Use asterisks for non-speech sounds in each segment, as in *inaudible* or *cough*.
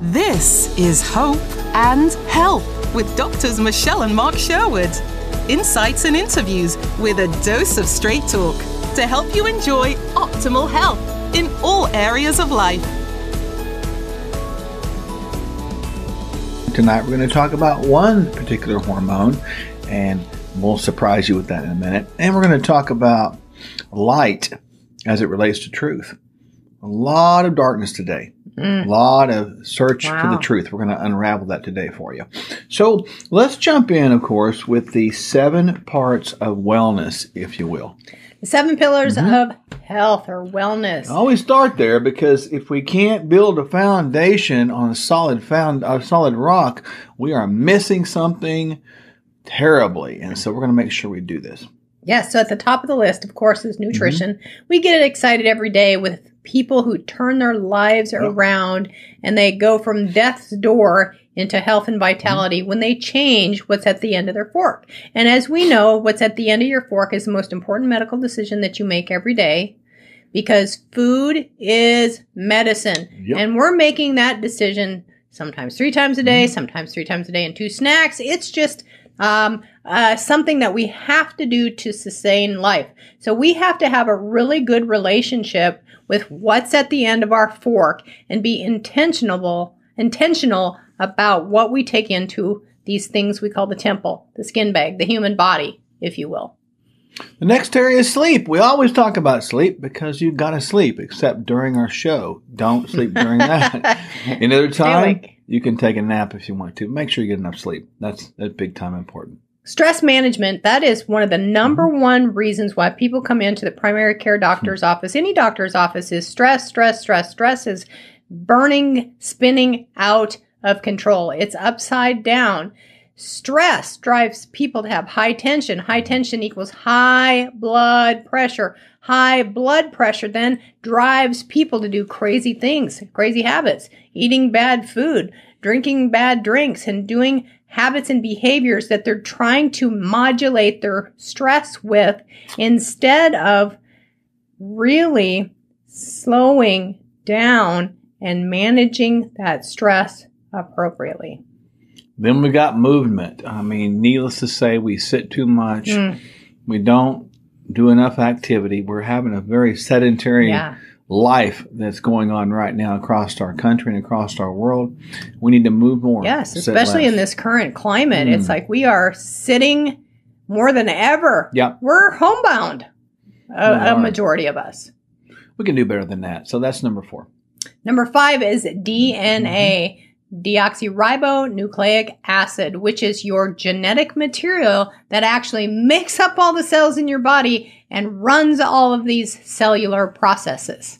This is Hope and Help with doctors Michelle and Mark Sherwood. Insights and interviews with a dose of straight talk to help you enjoy optimal health in all areas of life. Tonight we're going to talk about one particular hormone, and we'll surprise you with that in a minute. And we're going to talk about light as it relates to truth. A lot of darkness today. A lot of search for the truth. We're going to unravel that today for you. So let's jump in, of course, with the seven parts of wellness, if you will. The seven pillars Mm-hmm. of health or wellness. I always start there because if we can't build a foundation on a solid found a solid rock, we are missing something terribly. And so we're going to make sure we do this. Yes, so at the top of the list, of course, is nutrition. Mm-hmm. We get excited every day with people who turn their lives around and they go from death's door into health and vitality Mm-hmm. when they change what's at the end of their fork. And as we know, what's at the end of your fork is the most important medical decision that you make every day because food is medicine. Yep. And we're making that decision sometimes three times a day, sometimes three times a day, and two snacks. It's just um, uh, something that we have to do to sustain life. So we have to have a really good relationship with what's at the end of our fork and be intentional, intentional about what we take into these things we call the temple, the skin bag, the human body, if you will. The next area is sleep. We always talk about sleep because you've got to sleep, except during our show. Don't sleep during that. *laughs* Another time, you can take a nap if you want to. Make sure you get enough sleep. That's that's big time important. Stress management, that is one of the number mm-hmm. one reasons why people come into the primary care doctor's mm-hmm. office. Any doctor's office is stress, stress, stress. Stress is burning, spinning out of control. It's upside down. Stress drives people to have high tension. High tension equals high blood pressure. High blood pressure then drives people to do crazy things, crazy habits, eating bad food, drinking bad drinks, and doing habits and behaviors that they're trying to modulate their stress with instead of really slowing down and managing that stress appropriately. Then we got movement. I mean, needless to say, we sit too much. Mm. We don't do enough activity. We're having a very sedentary Yeah. Life that's going on right now across our country and across our world. We need to move more. Yes, especially in this current climate. Mm. It's like we are sitting more than ever. Yeah. We're homebound, a, a majority of us. We can do better than that. So that's number four. Number five is DNA, deoxyribonucleic acid, which is your genetic material that actually makes up all the cells in your body and runs all of these cellular processes.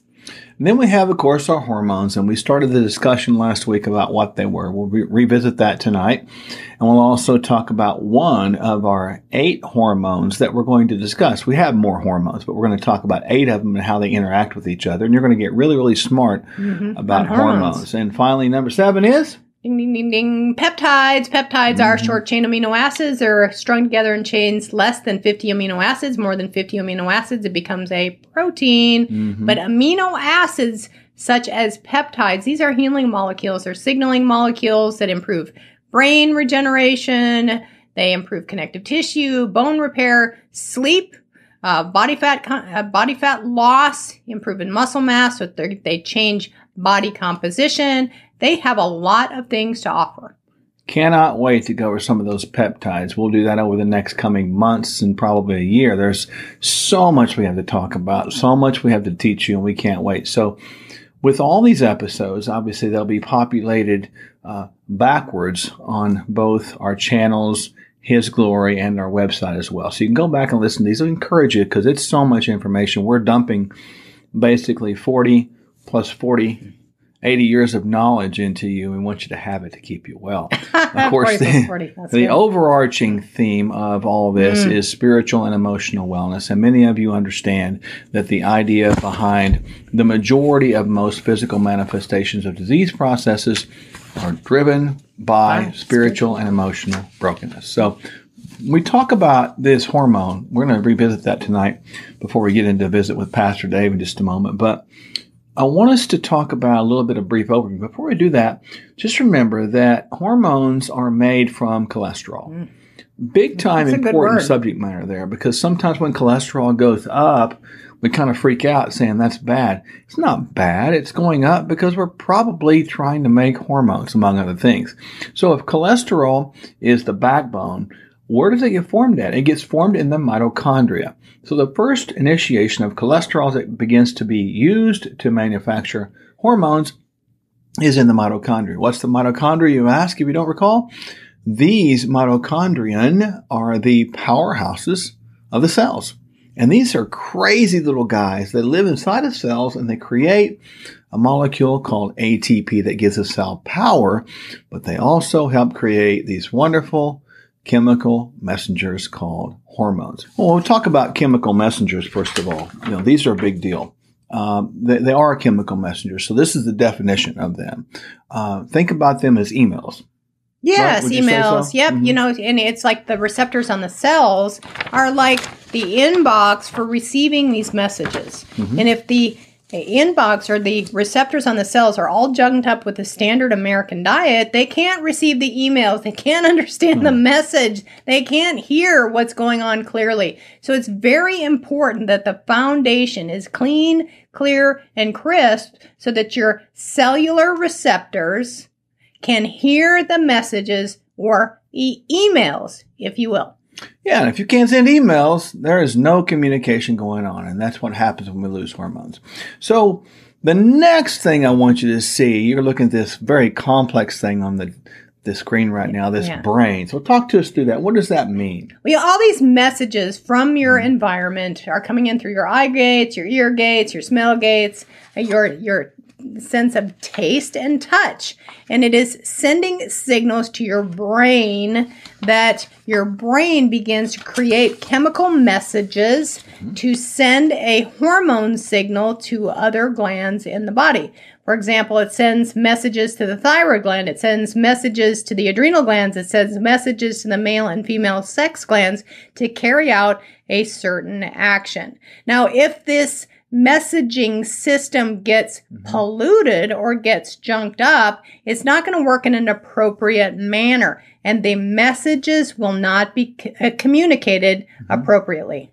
And then we have, of course, our hormones, and we started the discussion last week about what they were. We'll re- revisit that tonight, and we'll also talk about one of our eight hormones that we're going to discuss. We have more hormones, but we're going to talk about eight of them and how they interact with each other, and you're going to get really, really smart mm-hmm. about On hormones. hormones. And finally, number seven is Ding, ding, ding, ding. Peptides. Peptides are short chain amino acids. They're strung together in chains less than 50 amino acids. More than 50 amino acids, it becomes a protein. But amino acids, such as peptides, these are healing molecules. They're signaling molecules that improve brain regeneration. They improve connective tissue, bone repair, sleep, uh, body fat, con- uh, body fat loss, improve in muscle mass. So they change body composition. They have a lot of things to offer. Cannot wait to go over some of those peptides. We'll do that over the next coming months and probably a year. There's so much we have to talk about, so much we have to teach you, and we can't wait. So, with all these episodes, obviously they'll be populated uh, backwards on both our channels, His Glory, and our website as well. So you can go back and listen to these. I encourage you because it's so much information. We're dumping basically 40 plus 40 80 years of knowledge into you and want you to have it to keep you well. *laughs* Of course, 40 the, 40, the good. overarching theme of all this Mm. is spiritual and emotional wellness. And many of you understand that the idea behind the majority of most physical manifestations of disease processes are driven by By spiritual and emotional brokenness. So, we talk about this hormone. We're going to revisit that tonight before we get into a visit with Pastor Dave in just a moment. But I want us to talk about a little bit of brief overview. Before we do that, just remember that hormones are made from cholesterol. Mm. Big time important subject matter there because sometimes when cholesterol goes up, we kind of freak out saying that's bad. It's not bad. It's going up because we're probably trying to make hormones, among other things. So if cholesterol is the backbone, where does it get formed at? It gets formed in the mitochondria. So the first initiation of cholesterol that begins to be used to manufacture hormones is in the mitochondria. What's the mitochondria, you ask, if you don't recall? These mitochondrion are the powerhouses of the cells. And these are crazy little guys that live inside of cells and they create a molecule called ATP that gives a cell power, but they also help create these wonderful chemical messengers called hormones. Well, we'll talk about chemical messengers first of all. You know, these are a big deal. Um, they, they, are chemical messengers. So this is the definition of them. Uh, think about them as emails. Yes, right? emails. So? Yep. Mm-hmm. You know, and it's like the receptors on the cells are like the inbox for receiving these messages. Mm-hmm. And if the inbox or the receptors on the cells are all junked up with the standard American diet, they can't receive the emails. They can't *laughs* understand mm. the message. They can't hear what's going on clearly. So it's very important that the foundation is clean, clear, and crisp so that your cellular receptors can hear the messages or e- emails, if you will. Yeah, and if you can't send emails, there is no communication going on, and that's what happens when we lose hormones. So, the next thing I want you to see, you're looking at this very complex thing on the the screen right now, this yeah. brain. So talk to us through that. What does that mean? Well, all these messages from your mm-hmm. environment are coming in through your eye gates, your ear gates, your smell gates, your your sense of taste and touch. And it is sending signals to your brain that your brain begins to create chemical messages mm-hmm. to send a hormone signal to other glands in the body. For example, it sends messages to the thyroid gland, it sends messages to the adrenal glands, it sends messages to the male and female sex glands to carry out a certain action. Now, if this messaging system gets mm-hmm. polluted or gets junked up, it's not going to work in an appropriate manner and the messages will not be uh, communicated mm-hmm. appropriately.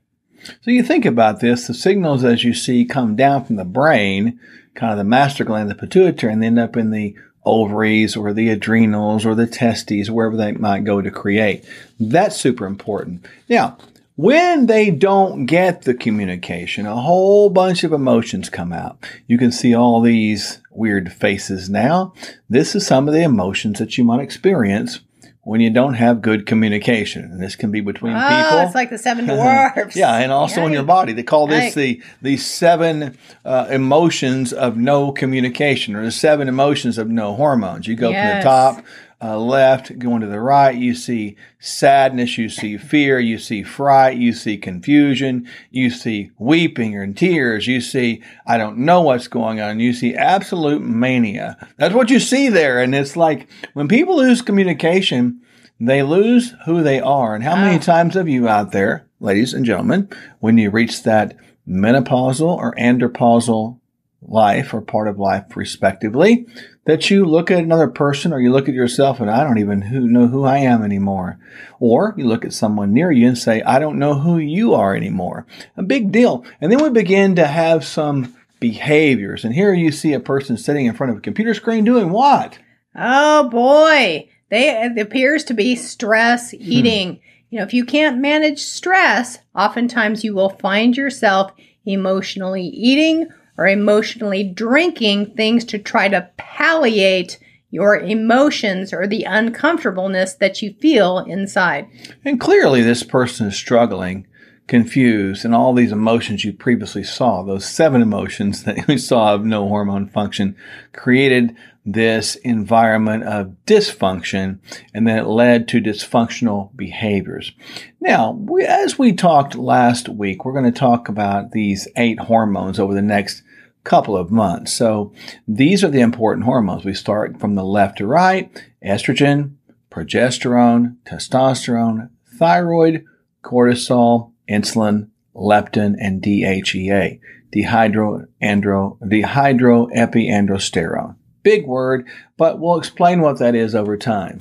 So you think about this, the signals as you see come down from the brain, kind of the master gland, the pituitary, and they end up in the ovaries or the adrenals or the testes, wherever they might go to create. That's super important. Now, when they don't get the communication, a whole bunch of emotions come out. You can see all these weird faces now. This is some of the emotions that you might experience when you don't have good communication. And this can be between people. oh, people. It's like the seven *laughs* dwarfs. yeah, and also Yikes. in your body. They call this Yikes. the the seven uh, emotions of no communication, or the seven emotions of no hormones. You go yes. from the top uh, left, going to the right, you see sadness, you see fear, you see fright, you see confusion, you see weeping and tears, you see, I don't know what's going on, you see absolute mania. That's what you see there. And it's like when people lose communication, they lose who they are. And how many times have you out there, ladies and gentlemen, when you reach that menopausal or andropausal life or part of life respectively, that you look at another person or you look at yourself and I don't even who, know who I am anymore. Or you look at someone near you and say, I don't know who you are anymore. A big deal. And then we begin to have some behaviors. And here you see a person sitting in front of a computer screen doing what? Oh boy. They, it appears to be stress hmm. eating. Hmm. You know, if you can't manage stress, oftentimes you will find yourself emotionally eating or emotionally drinking things to try to palliate your emotions or the uncomfortableness that you feel inside. And clearly, this person is struggling, confused, and all these emotions you previously saw, those seven emotions *laughs* that we saw of no hormone function, created this environment of dysfunction, and then it led to dysfunctional behaviors. Now, we, as we talked last week, we're going to talk about these eight hormones over the next couple of months. So these are the important hormones. We start from the left to right estrogen, progesterone, testosterone, thyroid, cortisol, insulin, leptin, and DHEA. dehydroandro, dehydroepiandrosterone. Big word, but we'll explain what that is over time.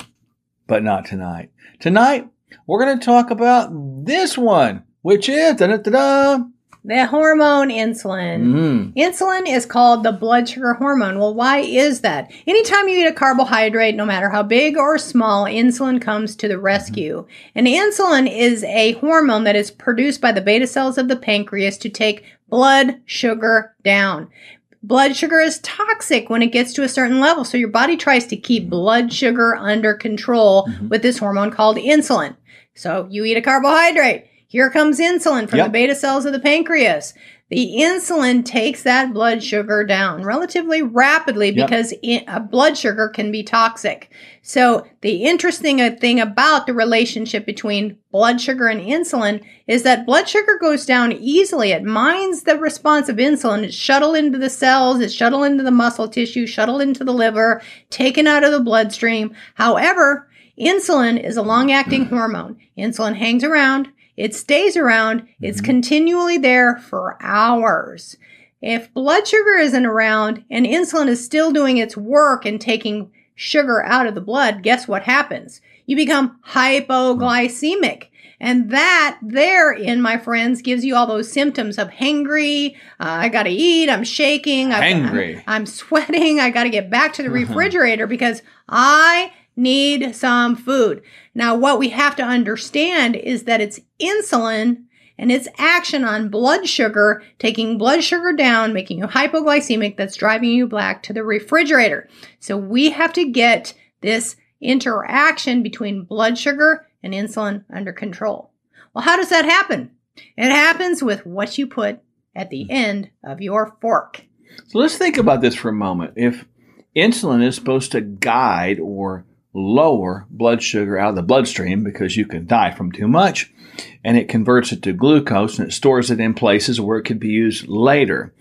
But not tonight. Tonight, we're going to talk about this one, which is da-da-da-da, The hormone insulin. Mm. Insulin is called the blood sugar hormone. Well, why is that? Anytime you eat a carbohydrate, no matter how big or small, insulin comes to the rescue. Mm-hmm. And insulin is a hormone that is produced by the beta cells of the pancreas to take blood sugar down. Blood sugar is toxic when it gets to a certain level, so your body tries to keep mm-hmm. blood sugar under control mm-hmm. with this hormone called insulin. So you eat a carbohydrate. Here comes insulin from Yep. the beta cells of the pancreas. The insulin takes that blood sugar down relatively rapidly Yep. because i- uh, blood sugar can be toxic. So the interesting uh, thing about the relationship between blood sugar and insulin is that blood sugar goes down easily. It mines the response of insulin. It's shuttled into the cells, it's shuttled into the muscle tissue, shuttled into the liver, taken out of the bloodstream. However, insulin is a long acting hormone. Insulin hangs around, it stays around, it's continually there for hours. If blood sugar isn't around and insulin is still doing its work and taking sugar out of the blood, guess what happens? You become hypoglycemic. And that therein, my friends, gives you all those symptoms of hangry. Uh, I gotta eat. I'm shaking. I- Hangry. I'm, I'm sweating. I gotta get back to the refrigerator because I need some food. Now, what we have to understand is that it's insulin and its action on blood sugar, taking blood sugar down, making you hypoglycemic, that's driving you back to the refrigerator. So we have to get this interaction between blood sugar and insulin under control. Well, how does that happen? It happens with what you put at the end of your fork. So let's think about this for a moment. If insulin is supposed to guide or lower blood sugar out of the bloodstream because you can die from too much, and it converts it to glucose and it stores it in places where it could be used later.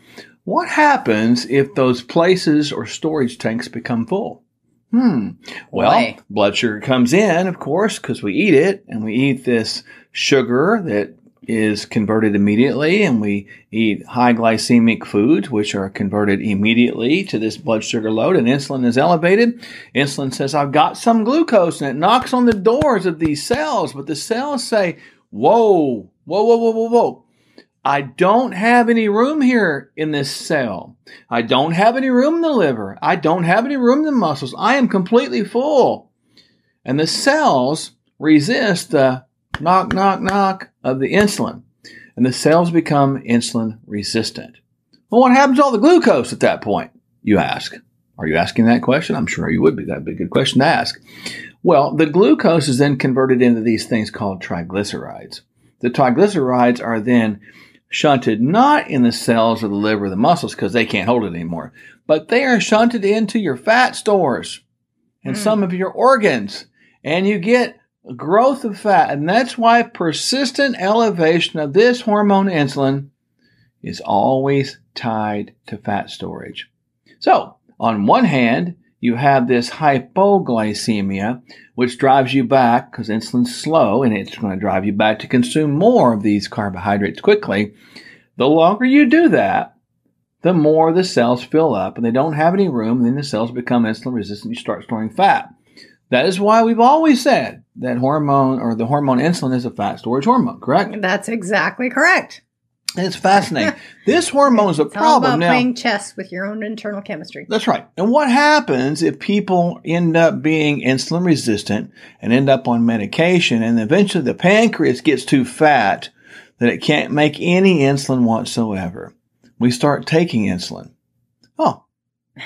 What happens if those places or storage tanks become full? Hmm. Well, Boy. blood sugar comes in, of course, because we eat it, and we eat this sugar that is converted immediately, and we eat high glycemic foods, which are converted immediately to this blood sugar load, and insulin is elevated. Insulin says, I've got some glucose, and it knocks on the doors of these cells, but the cells say, Whoa, whoa, whoa, whoa, whoa, whoa. I don't have any room here in this cell. I don't have any room in the liver. I don't have any room in the muscles. I am completely full. And the cells resist the knock, knock, knock of the insulin. And the cells become insulin resistant. Well, what happens to all the glucose at that point? You ask. Are you asking that question? I'm sure you would be. That'd be a good question to ask. Well, the glucose is then converted into these things called triglycerides. The triglycerides are then shunted not in the cells of the liver or the muscles because they can't hold it anymore, but they are shunted into your fat stores and Mm. some of your organs, and you get growth of fat. And that's why persistent elevation of this hormone insulin is always tied to fat storage. So, on one hand, you have this hypoglycemia, which drives you back because insulin's slow and it's going to drive you back to consume more of these carbohydrates quickly. The longer you do that, the more the cells fill up and they don't have any room, and then the cells become insulin resistant. You start storing fat. That is why we've always said that hormone or the hormone insulin is a fat storage hormone, correct? That's exactly correct. And it's fascinating. *laughs* this hormone is a It's all problem about now. playing chess with your own internal chemistry. That's right. And what happens if people end up being insulin resistant and end up on medication and eventually the pancreas gets too fat that it can't make any insulin whatsoever? We start taking insulin. Oh,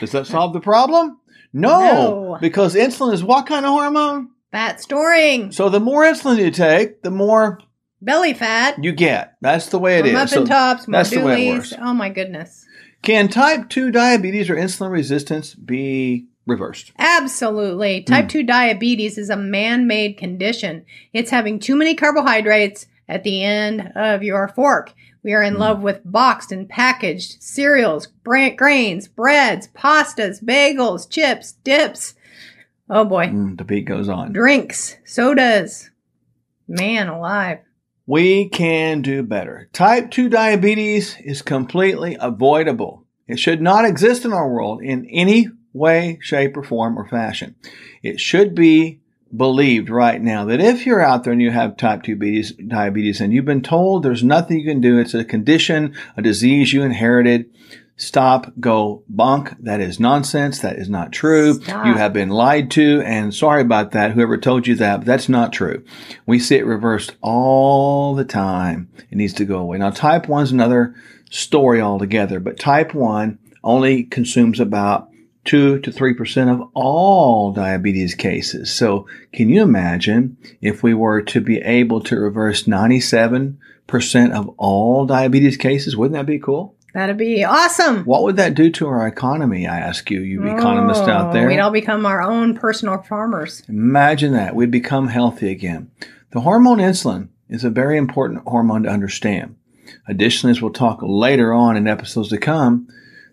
does that solve the problem? No, No. because insulin is what kind of hormone? Fat storing, So the more insulin you take, the more belly fat, you get. That's the way it more is. muffin So tops, more that's the way it works. Oh my goodness. Can type 2 diabetes or insulin resistance be reversed? Absolutely. Type hmm. 2 diabetes is a man made condition. It's having too many carbohydrates at the end of your fork. We are in Hmm. love with boxed and packaged cereals, grains, breads, pastas, bagels, chips, dips. Oh boy. Mm, the beat goes on. Drinks, sodas. Man alive. We can do better. Type 2 diabetes is completely avoidable. It should not exist in our world in any way, shape, or form or fashion. It should be believed right now that if you're out there and you have type 2 diabetes, diabetes and you've been told there's nothing you can do, it's a condition, a disease you inherited, stop, go bonk. That is nonsense. That is not true. Stop. You have been lied to and sorry about that. Whoever told you that, but that's not true. We see it reversed all the time. It needs to go away. Now type 1 is another story altogether, but type 1 only consumes about 2 to 3% of all diabetes cases. So can you imagine if we were to be able to reverse 97% of all diabetes cases? Wouldn't that be cool? That'd be awesome. What would that do to our economy? I ask you, you economists out Oh, there. We'd all become our own personal farmers. Imagine that. We'd become healthy again. The hormone insulin is a very important hormone to understand. Additionally, as we'll talk later on in episodes to come,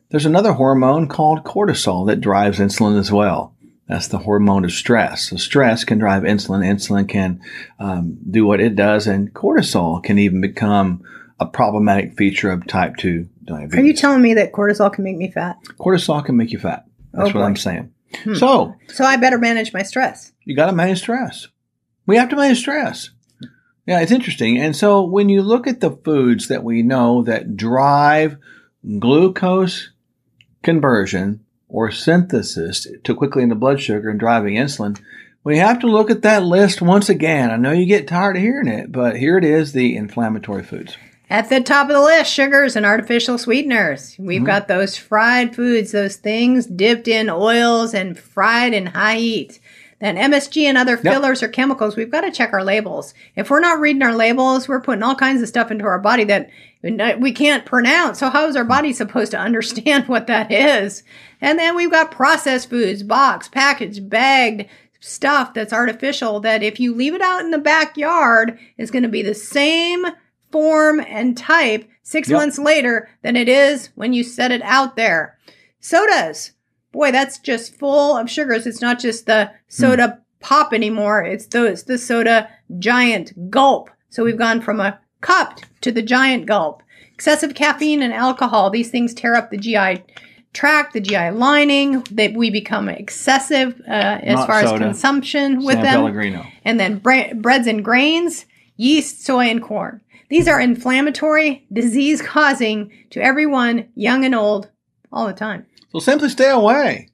there's another hormone called cortisol that drives insulin as well. That's the hormone of stress. So stress can drive insulin. Insulin can um, do what it does, and cortisol can even become a problematic feature of type 2 diabetes. Are you telling me that cortisol can make me fat? cortisol can make you fat. That's Oh, what I'm saying. So So I better manage my stress. you got to manage stress. We have to manage stress. Yeah, it's interesting. And so when you look at the foods that we know that drive glucose conversion or synthesis to quickly into blood sugar and driving insulin, we have to look at that list once again. I know you get tired of hearing it, but here it is the inflammatory foods. At the top of the list, sugars and artificial sweeteners. We've Mm-hmm. got those fried foods, those things dipped in oils and fried in high heat. Then MSG and other fillers or chemicals, we've got to check our labels. If we're not reading our labels, we're putting all kinds of stuff into our body that we can't pronounce. So how is our body supposed to understand *laughs* what that is? And then we've got processed foods, box, packaged, bagged stuff that's artificial that if you leave it out in the backyard is going to be the same form and type six Yep. months later than it is when you set it out there. Sodas. Boy, that's just full of sugars. It's not just the soda pop anymore. It's the, it's the soda giant gulp. So we've gone from a cup to the giant gulp. Excessive caffeine and alcohol. These things tear up the GI tract, the GI lining. That we become excessive uh, as Not far as consumption with San them Pellegrino. and then bre- breads and grains, yeast, soy, and corn. These are inflammatory, disease causing to everyone, young and old, all the time. So simply stay away.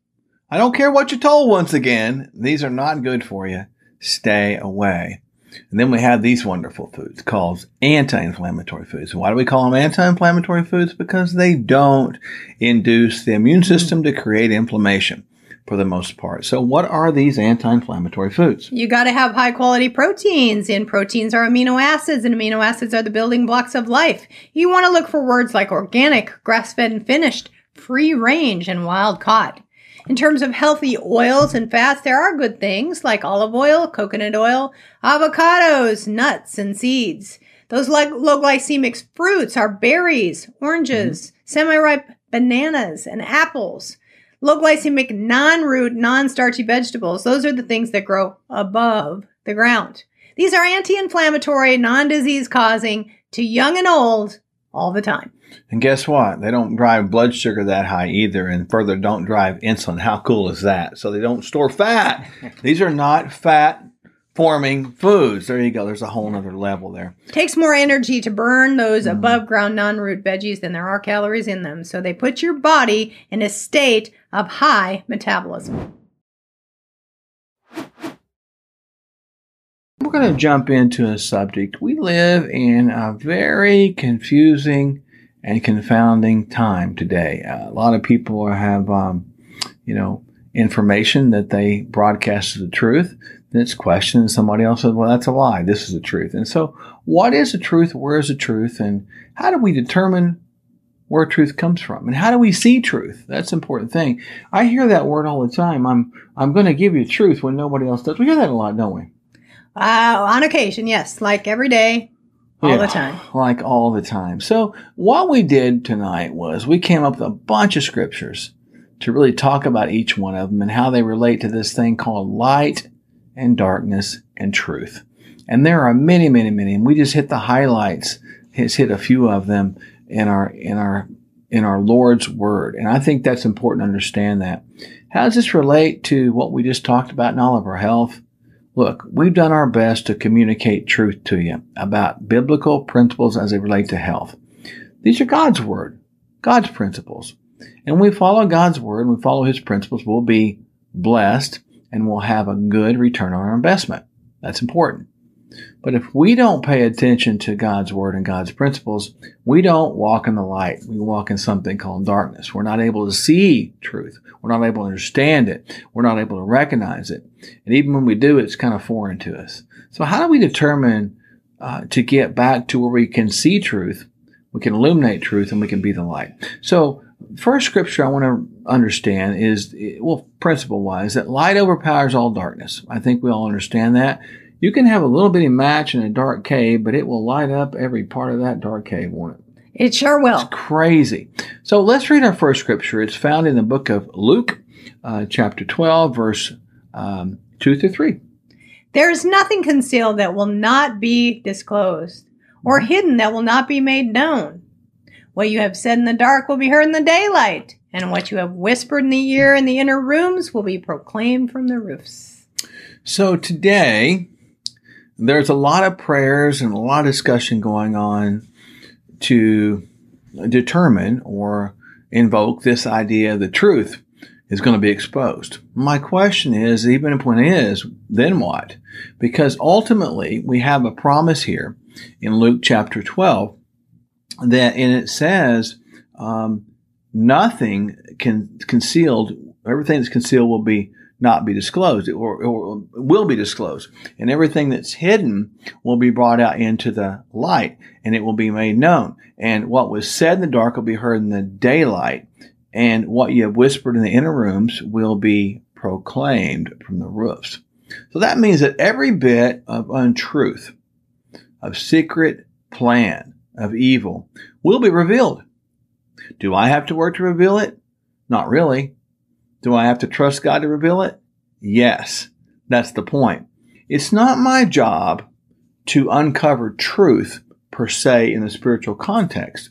I don't care what you're told once again. These are not good for you. Stay away. And then we have these wonderful foods called anti-inflammatory foods. Why do we call them anti-inflammatory foods? Because they don't induce the immune system to create inflammation for the most part. So what are these anti-inflammatory foods? You got to have high quality proteins, and proteins are amino acids, and amino acids are the building blocks of life. You want to look for words like organic, grass fed and finished, free range, and wild caught. In terms of healthy oils and fats, there are good things like olive oil, coconut oil, avocados, nuts, and seeds. Those like low glycemic fruits are berries, oranges, mm-hmm. semi ripe bananas, and apples. Low glycemic non root, non starchy vegetables, those are the things that grow above the ground. These are anti inflammatory, non disease causing to young and old all the time. And guess what? They don't drive blood sugar that high either, and further, don't drive insulin. How cool is that? So they don't store fat. *laughs* These are not fat forming foods. There you go. There's a whole other level there. takes more energy to burn those mm-hmm. above ground non root veggies than there are calories in them. So they put your body in a state of high metabolism. We're going to jump into a subject. We live in a very confusing and confounding time today. Uh, a lot of people have, um, you know, information that they broadcast as the truth. Then it's questioned, and somebody else says, "Well, that's a lie. This is the truth." And so, what is the truth? Where is the truth? And how do we determine where truth comes from? And how do we see truth? That's an important thing. I hear that word all the time. I'm I'm going to give you truth when nobody else does. We hear that a lot, don't we? Uh, on occasion, yes, like every day, all Yeah, the time. Like all the time. So, what we did tonight was we came up with a bunch of scriptures to really talk about each one of them and how they relate to this thing called light and darkness and truth. And there are many, many, many, and we just hit the highlights. It's hit a few of them in our in our in our Lord's word. And I think that's important to understand that. How does this relate to what we just talked about in all of our health? Look, we've done our best to communicate truth to you about biblical principles as they relate to health. These are God's word, God's principles. And we follow God's word and we follow his principles, we'll be blessed and we'll have a good return on our investment. That's important. But if we don't pay attention to God's word and God's principles, we don't walk in the light. We walk in something called darkness. We're not able to see truth. We're not able to understand it. We're not able to recognize it. And even when we do, it's kind of foreign to us. So how do we determine uh, to get back to where we can see truth, we can illuminate truth, and we can be the light? So first scripture I want to understand is, well, principle wise, that light overpowers all darkness. I think we all understand that. You can have a little bitty match in a dark cave, but it will light up every part of that dark cave, won't it? It sure will. It's crazy. So let's read our first scripture. It's found in the book of Luke, uh, chapter 12, verse um, 2 through 3. There is nothing concealed that will not be disclosed, or mm-hmm. hidden that will not be made known. What you have said in the dark will be heard in the daylight, and what you have whispered in the ear in the inner rooms will be proclaimed from the roofs. So today, there's a lot of prayers and a lot of discussion going on to determine or invoke this idea the truth is going to be exposed. My question is, even if it is, then what? Because ultimately we have a promise here in Luke chapter 12 that, and it says, um, nothing can concealed, everything that's concealed will be not be disclosed or, or, will be disclosed. And everything that's hidden will be brought out into the light and it will be made known. And what was said in the dark will be heard in the daylight. And what you have whispered in the inner rooms will be proclaimed from the roofs. So that means that every bit of untruth, of secret plan, of evil will be revealed. Do I have to work to reveal it? Not really. Do I have to trust God to reveal it? Yes. That's the point. It's not my job to uncover truth per se in the spiritual context.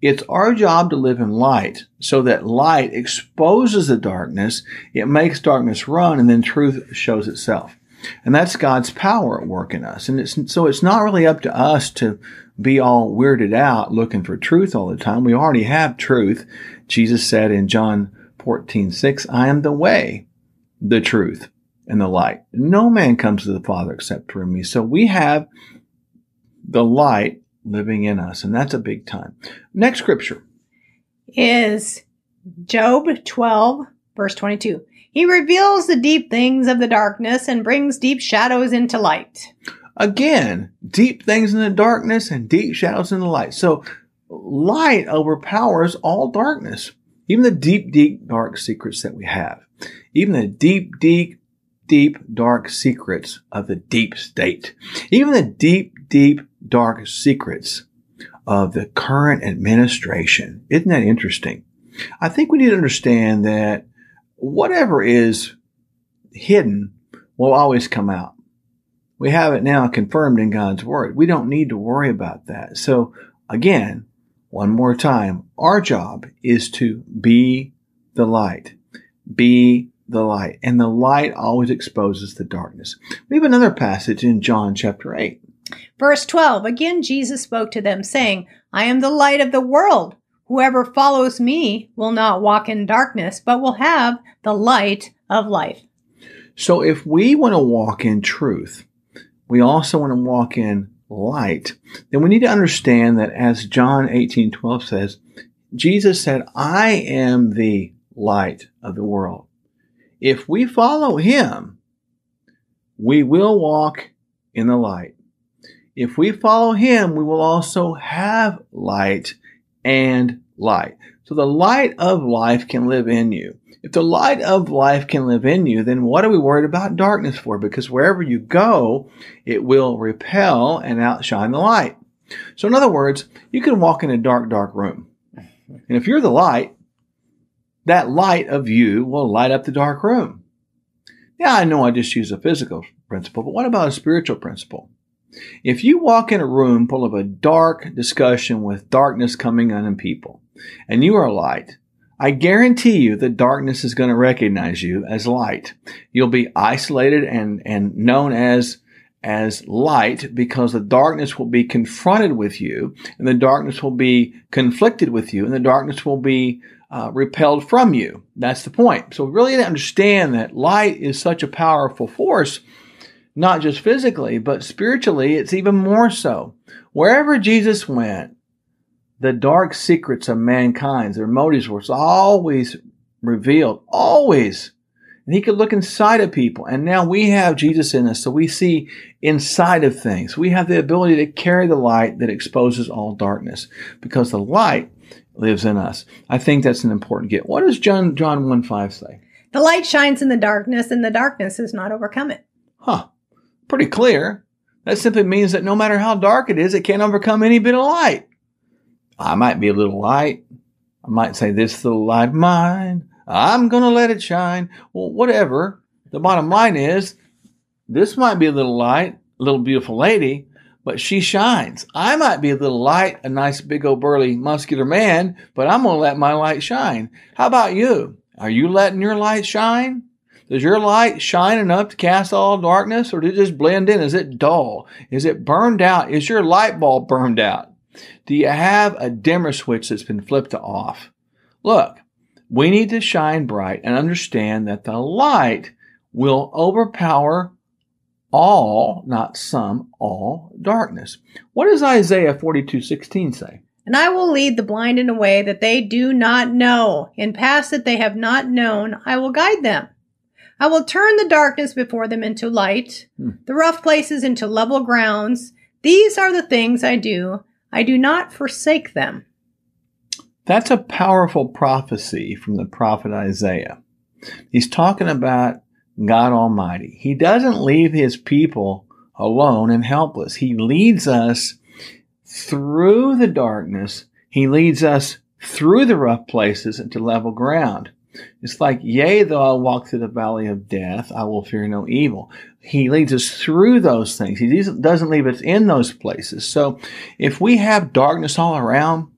It's our job to live in light so that light exposes the darkness, it makes darkness run, and then truth shows itself. And that's God's power at work in us. And it's, so it's not really up to us to be all weirded out looking for truth all the time. We already have truth. Jesus said in John 14, 6, I am the way, the truth, and the light. No man comes to the Father except through me. So we have the light living in us, and that's a big time. Next scripture is Job 12, verse 22. He reveals the deep things of the darkness and brings deep shadows into light. Again, deep things in the darkness and deep shadows in the light. So light overpowers all darkness. Even the deep, deep, dark secrets that we have. Even the deep, deep, deep, dark secrets of the deep state. Even the deep, deep, dark secrets of the current administration. Isn't that interesting? I think we need to understand that whatever is hidden will always come out. We have it now confirmed in God's word. We don't need to worry about that. So again, one more time. Our job is to be the light. Be the light. And the light always exposes the darkness. We have another passage in John chapter 8. Verse 12. Again, Jesus spoke to them, saying, I am the light of the world. Whoever follows me will not walk in darkness, but will have the light of life. So if we want to walk in truth, we also want to walk in light, then we need to understand that as John 18 12 says, Jesus said, I am the light of the world. If we follow him, we will walk in the light. If we follow him, we will also have light and light. So the light of life can live in you. If the light of life can live in you, then what are we worried about darkness for? Because wherever you go, it will repel and outshine the light. So in other words, you can walk in a dark, dark room. And if you're the light, that light of you will light up the dark room. Yeah, I know I just use a physical principle, but what about a spiritual principle? If you walk in a room full of a dark discussion with darkness coming on in people, and you are light, I guarantee you that darkness is going to recognize you as light. You'll be isolated and, and known as as light because the darkness will be confronted with you and the darkness will be conflicted with you and the darkness will be uh, repelled from you. That's the point. So really understand that light is such a powerful force, not just physically, but spiritually, it's even more so. Wherever Jesus went, the dark secrets of mankind, their motives were always revealed, always. And he could look inside of people. And now we have Jesus in us, so we see inside of things. We have the ability to carry the light that exposes all darkness because the light lives in us. I think that's an important get. What does John John 1 5 say? The light shines in the darkness, and the darkness has not overcome it. Huh. Pretty clear. That simply means that no matter how dark it is, it can't overcome any bit of light. I might be a little light. I might say, This little light mine, I'm going to let it shine. Well, whatever. The bottom line is, this might be a little light, a little beautiful lady, but she shines. I might be a little light, a nice big old burly muscular man, but I'm going to let my light shine. How about you? Are you letting your light shine? Does your light shine enough to cast all darkness or does it just blend in? Is it dull? Is it burned out? Is your light bulb burned out? Do you have a dimmer switch that's been flipped to off? Look, we need to shine bright and understand that the light will overpower all, not some, all darkness. What does Isaiah 42 16 say? And I will lead the blind in a way that they do not know. In paths that they have not known, I will guide them. I will turn the darkness before them into light, hmm. the rough places into level grounds. These are the things I do. I do not forsake them. That's a powerful prophecy from the prophet Isaiah. He's talking about God Almighty. He doesn't leave his people alone and helpless. He leads us through the darkness. He leads us through the rough places into level ground. It's like, yea, though I walk through the valley of death, I will fear no evil. He leads us through those things. He doesn't leave us in those places. So if we have darkness all around,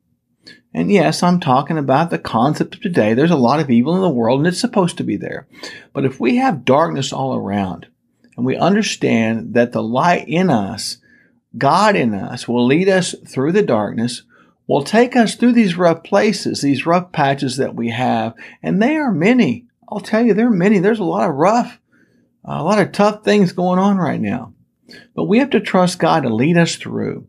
and yes, I'm talking about the concept of today. There's a lot of evil in the world and it's supposed to be there. But if we have darkness all around and we understand that the light in us, God in us, will lead us through the darkness, will take us through these rough places, these rough patches that we have, and they are many. I'll tell you, there are many. There's a lot of rough, a lot of tough things going on right now. But we have to trust God to lead us through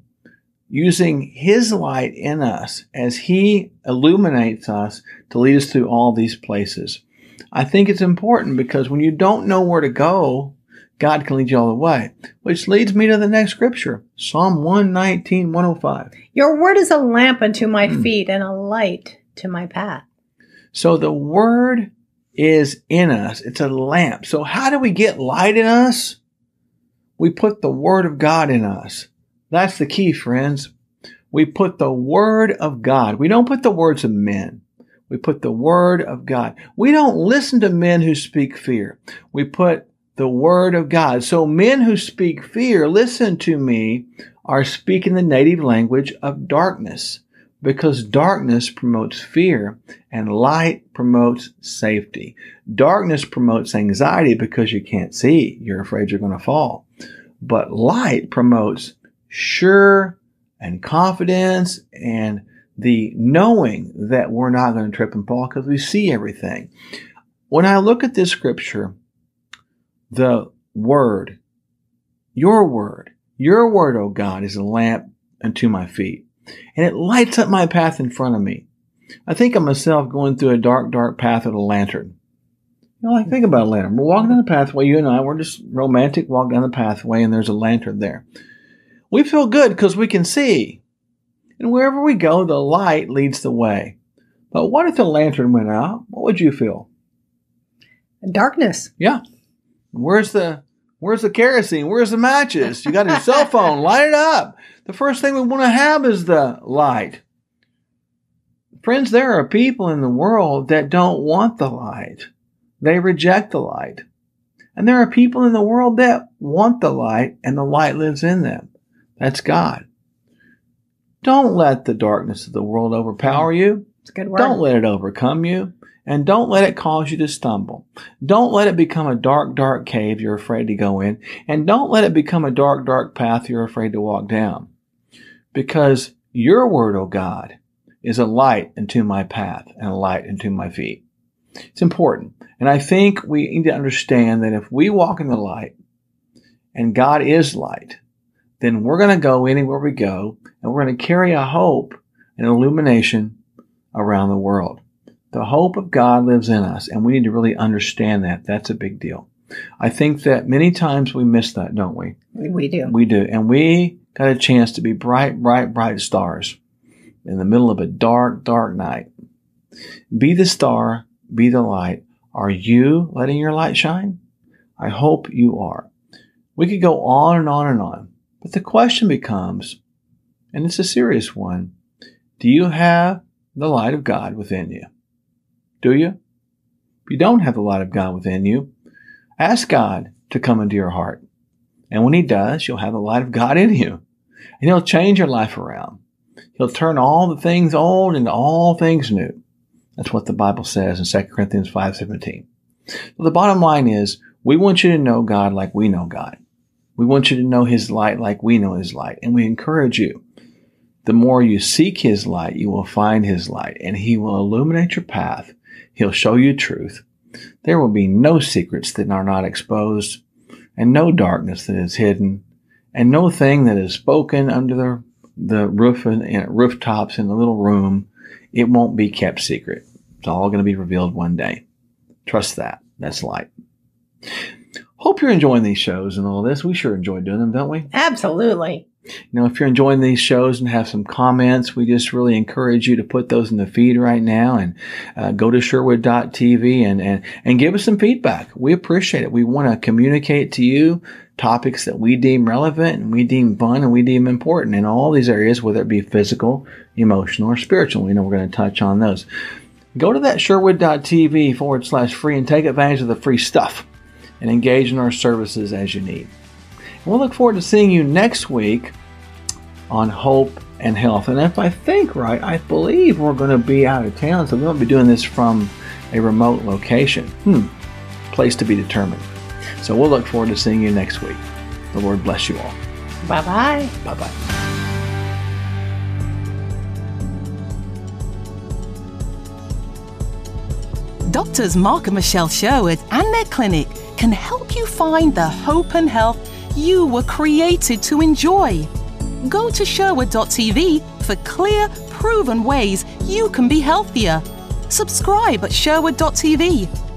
using His light in us as He illuminates us to lead us through all these places. I think it's important because when you don't know where to go, God can lead you all the way. Which leads me to the next scripture Psalm 119, 105. Your word is a lamp unto my hmm. feet and a light to my path. So the word is in us, it's a lamp. So, how do we get light in us? We put the word of God in us. That's the key, friends. We put the word of God. We don't put the words of men. We put the word of God. We don't listen to men who speak fear. We put the word of God. So men who speak fear, listen to me, are speaking the native language of darkness because darkness promotes fear and light promotes safety. Darkness promotes anxiety because you can't see. You're afraid you're going to fall. But light promotes sure and confidence and the knowing that we're not going to trip and fall because we see everything. When I look at this scripture, the word, your word, your word, O oh God, is a lamp unto my feet, and it lights up my path in front of me. I think of myself going through a dark, dark path with a lantern. You know, like think about a lantern. We're walking down the pathway, you and I, we're just romantic, walk down the pathway, and there's a lantern there. We feel good because we can see. And wherever we go, the light leads the way. But what if the lantern went out? What would you feel? Darkness. Yeah. Where's the where's the kerosene? Where's the matches? You got your *laughs* cell phone, light it up. The first thing we want to have is the light. Friends, there are people in the world that don't want the light. They reject the light. And there are people in the world that want the light and the light lives in them. That's God. Don't let the darkness of the world overpower you. It's a good word. Don't let it overcome you. And don't let it cause you to stumble. Don't let it become a dark, dark cave you're afraid to go in. And don't let it become a dark, dark path you're afraid to walk down. Because your word, O God, is a light into my path and a light into my feet. It's important. And I think we need to understand that if we walk in the light and God is light, then we're going to go anywhere we go and we're going to carry a hope and illumination around the world. The hope of God lives in us, and we need to really understand that. That's a big deal. I think that many times we miss that, don't we? We do. We do. And we got a chance to be bright, bright, bright stars in the middle of a dark, dark night. Be the star, be the light. Are you letting your light shine? I hope you are. We could go on and on and on, but the question becomes, and it's a serious one, do you have the light of God within you? Do you? If you don't have the light of God within you, ask God to come into your heart. And when He does, you'll have the light of God in you. And He'll change your life around. He'll turn all the things old into all things new. That's what the Bible says in 2 Corinthians 5.17. So the bottom line is, we want you to know God like we know God. We want you to know His light like we know His light. And we encourage you the more you seek His light, you will find His light, and He will illuminate your path. He'll show you truth. There will be no secrets that are not exposed, and no darkness that is hidden, and no thing that is spoken under the, the roof and, and rooftops in the little room. It won't be kept secret. It's all going to be revealed one day. Trust that. That's light. Hope you're enjoying these shows and all this. We sure enjoy doing them, don't we? Absolutely. You know, if you're enjoying these shows and have some comments, we just really encourage you to put those in the feed right now and uh, go to sherwood.tv and, and, and give us some feedback. We appreciate it. We want to communicate to you topics that we deem relevant and we deem fun and we deem important in all these areas, whether it be physical, emotional, or spiritual. We know we're going to touch on those. Go to that sherwood.tv forward slash free and take advantage of the free stuff and engage in our services as you need. We'll look forward to seeing you next week on Hope and Health. And if I think right, I believe we're going to be out of town, so we won't be doing this from a remote location. Hmm, place to be determined. So we'll look forward to seeing you next week. The Lord bless you all. Bye bye. Bye bye. Doctors Mark and Michelle Sherwood and their clinic can help you find the hope and health you were created to enjoy. Go to Sherwood.tv for clear, proven ways you can be healthier. Subscribe at Sherwood.tv